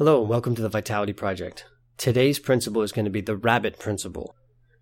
Hello, and welcome to the Vitality Project. Today's principle is going to be the rabbit principle.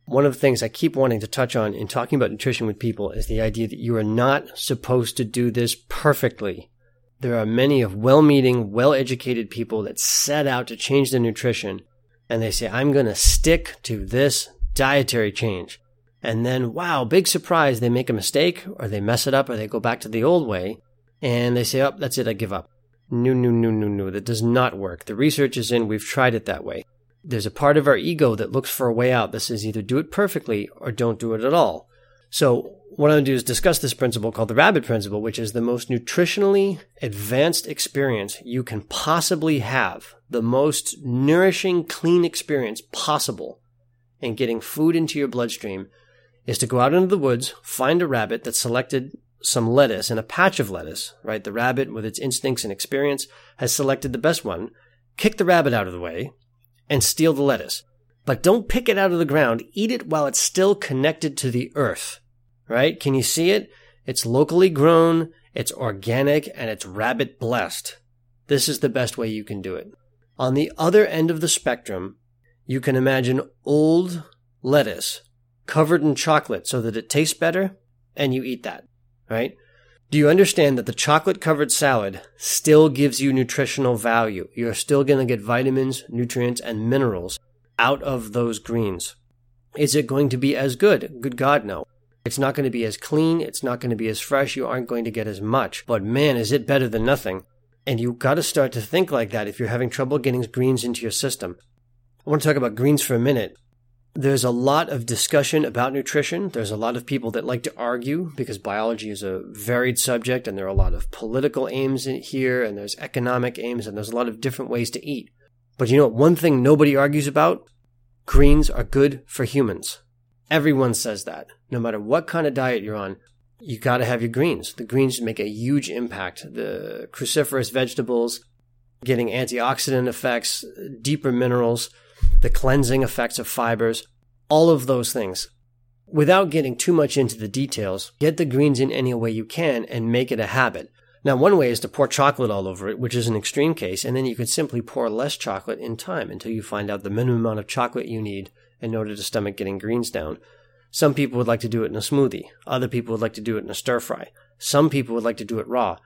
One of the things I keep wanting to touch on in talking about nutrition with people is the idea that you are not supposed to do this perfectly. There are many of well-meaning, well-educated people that set out to change their nutrition and they say, I'm going to stick to this dietary change. And then, wow, big surprise, they make a mistake or they mess it up or they go back to the old way and they say, oh, that's it, I give up. No, no, no, no, no, that does not work. The research is in, we've tried it that way. There's a part of our ego that looks for a way out that says either do it perfectly or don't do it at all. So what I'm going to do is discuss this principle called the rabbit principle, which is the most nutritionally advanced experience you can possibly have, the most nourishing, clean experience possible in getting food into your bloodstream is to go out into the woods, find a rabbit that's selected some lettuce and a patch of lettuce, right? The rabbit, with its instincts and experience, has selected the best one. Kick the rabbit out of the way and steal the lettuce. But don't pick it out of the ground. Eat it while it's still connected to the earth, right? Can you see it? It's locally grown, it's organic, and it's rabbit blessed. This is the best way you can do it. On the other end of the spectrum, you can imagine old lettuce covered in chocolate so that it tastes better, and you eat that right? Do you understand that the chocolate covered salad still gives you nutritional value? You're still going to get vitamins, nutrients, and minerals out of those greens. Is it going to be as good? Good God, no. It's not going to be as clean. It's not going to be as fresh. You aren't going to get as much. But man, is it better than nothing. And you've got to start to think like that if you're having trouble getting greens into your system. I want to talk about greens for a minute. There's a lot of discussion about nutrition. There's a lot of people that like to argue because biology is a varied subject and there are a lot of political aims in here and there's economic aims and there's a lot of different ways to eat. But you know one thing nobody argues about? Greens are good for humans. Everyone says that. No matter what kind of diet you're on, you gotta have your greens. The greens make a huge impact. The cruciferous vegetables, getting antioxidant effects, deeper minerals, the cleansing effects of fibers, all of those things. Without getting too much into the details, get the greens in any way you can and make it a habit. Now, one way is to pour chocolate all over it, which is an extreme case, and then you could simply pour less chocolate in time until you find out the minimum amount of chocolate you need in order to stomach getting greens down. Some people would like to do it in a smoothie. Other people would like to do it in a stir fry. Some people would like to do it raw.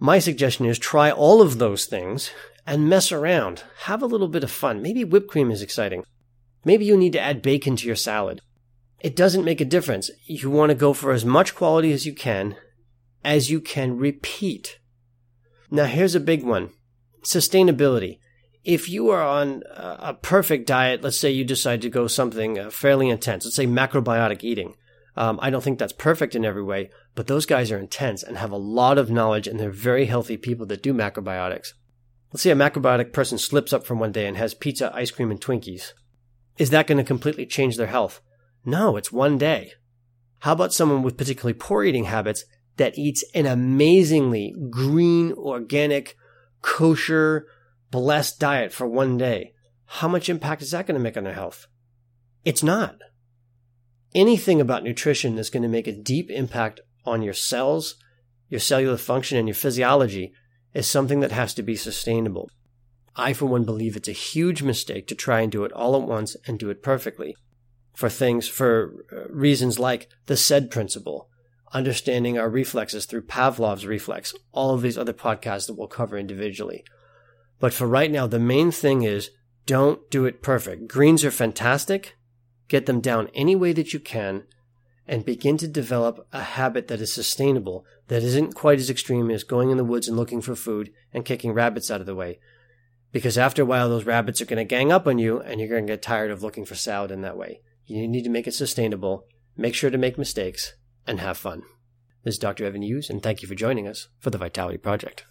My suggestion is try all of those things and mess around. Have a little bit of fun. Maybe whipped cream is exciting. Maybe you need to add bacon to your salad. It doesn't make a difference. You want to go for as much quality as you can, as you can repeat. Now, here's a big one sustainability. If you are on a perfect diet, let's say you decide to go something uh, fairly intense, let's say macrobiotic eating. Um, I don't think that's perfect in every way, but those guys are intense and have a lot of knowledge, and they're very healthy people that do macrobiotics. Let's say a macrobiotic person slips up from one day and has pizza, ice cream, and Twinkies. Is that going to completely change their health? No, it's one day. How about someone with particularly poor eating habits that eats an amazingly green, organic, kosher, blessed diet for one day? How much impact is that going to make on their health? It's not. Anything about nutrition that's going to make a deep impact on your cells, your cellular function, and your physiology is something that has to be sustainable. I, for one, believe it's a huge mistake to try and do it all at once and do it perfectly. For things, for uh, reasons like the SAID principle, understanding our reflexes through Pavlov's reflex, all of these other podcasts that we'll cover individually. But for right now, the main thing is don't do it perfect. Greens are fantastic. Get them down any way that you can and begin to develop a habit that is sustainable, that isn't quite as extreme as going in the woods and looking for food and kicking rabbits out of the way. Because after a while, those rabbits are going to gang up on you and you're going to get tired of looking for salad in that way. You need to make it sustainable, make sure to make mistakes, and have fun. This is Dr. Evan Hughes, and thank you for joining us for the Vitality Project.